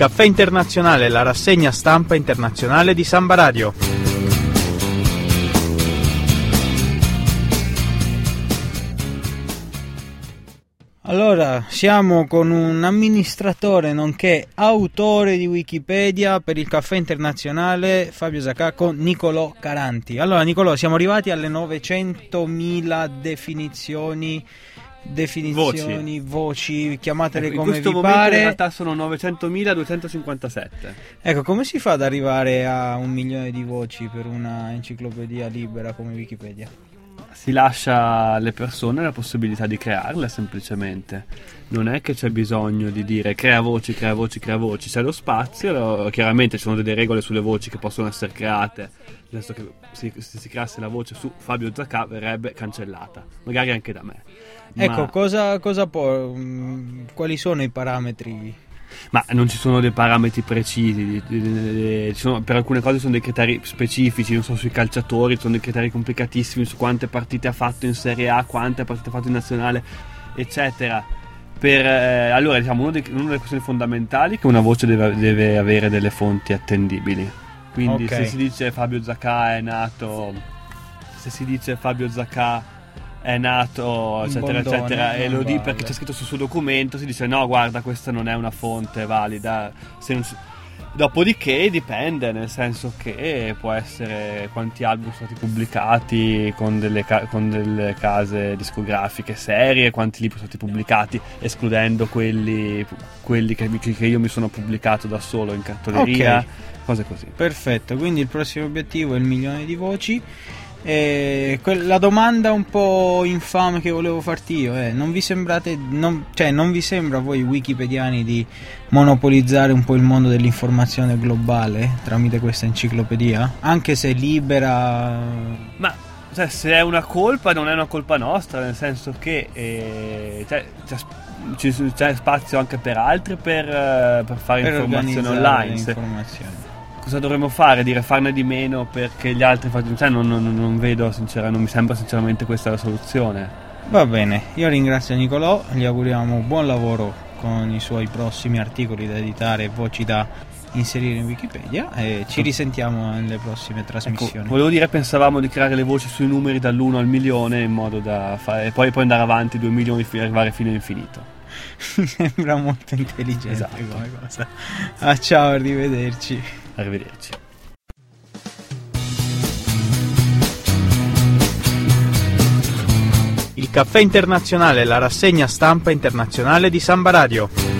caffè internazionale, la rassegna stampa internazionale di Samba Radio. Allora, siamo con un amministratore nonché autore di Wikipedia per il caffè internazionale Fabio Zacacco, Nicolò Caranti. Allora, Nicolò, siamo arrivati alle 900.000 definizioni definizioni, voci, voci chiamatele ecco, come vi pare. In realtà sono 900.257. Ecco, come si fa ad arrivare a un milione di voci per una enciclopedia libera come Wikipedia? Si lascia alle persone la possibilità di crearle semplicemente. Non è che c'è bisogno di dire crea voci, crea voci, crea voci. C'è lo spazio, chiaramente ci sono delle regole sulle voci che possono essere create. Nel senso che se si creasse la voce su Fabio Zacca verrebbe cancellata, magari anche da me Ecco, cosa, cosa può, mm, quali sono i parametri? Ma non ci sono dei parametri precisi, sono, per alcune cose sono dei criteri specifici, non so sui calciatori, sono dei criteri complicatissimi su quante partite ha fatto in Serie A, quante partite ha fatto in Nazionale, eccetera. Per, eh, allora, diciamo, una, una, delle questioni fondamentali è che una voce deve, deve avere delle fonti attendibili. Quindi okay. se si dice Fabio Zacca è nato, se si dice Fabio Zacca è nato, eccetera, bondone, eccetera, e lo dice perché c'è scritto sul suo documento, si dice no, guarda, questa non è una fonte valida. Si... Dopodiché dipende, nel senso che può essere quanti album sono stati pubblicati con delle, ca- con delle case discografiche serie, quanti libri sono stati pubblicati, escludendo quelli, quelli che, che, io mi sono pubblicato da solo in cartoleria, okay. cose così. Perfetto, quindi il prossimo obiettivo è il milione di voci. E la domanda un po' infame che volevo farti io è: non vi sembrate, non, cioè, non vi sembra a voi wikipediani di monopolizzare un po' il mondo dell'informazione globale tramite questa enciclopedia? Anche se libera. Ma cioè, se è una colpa, non è una colpa nostra, nel senso che eh, cioè, c'è, c'è, spazio anche per altri per, eh, per fare per informazione online. Informazioni cosa dovremmo fare? Dire farne di meno perché gli altri facciano. Cioè, non, non, non vedo, sinceramente, non mi sembra sinceramente questa la soluzione. Va bene, io ringrazio Nicolò, gli auguriamo buon lavoro con i suoi prossimi articoli da editare e voci da inserire in Wikipedia e ci ecco. risentiamo nelle prossime trasmissioni. Ecco, volevo dire, pensavamo di creare le voci sui numeri dall'1 al milione in modo da fare poi, poi andare avanti 2 milioni e arrivare fino all'infinito. Mi sembra molto intelligente esatto. come cosa. Ah, ciao, arrivederci. Arrivederci. Il caffè internazionale, la rassegna stampa internazionale di Samba Radio.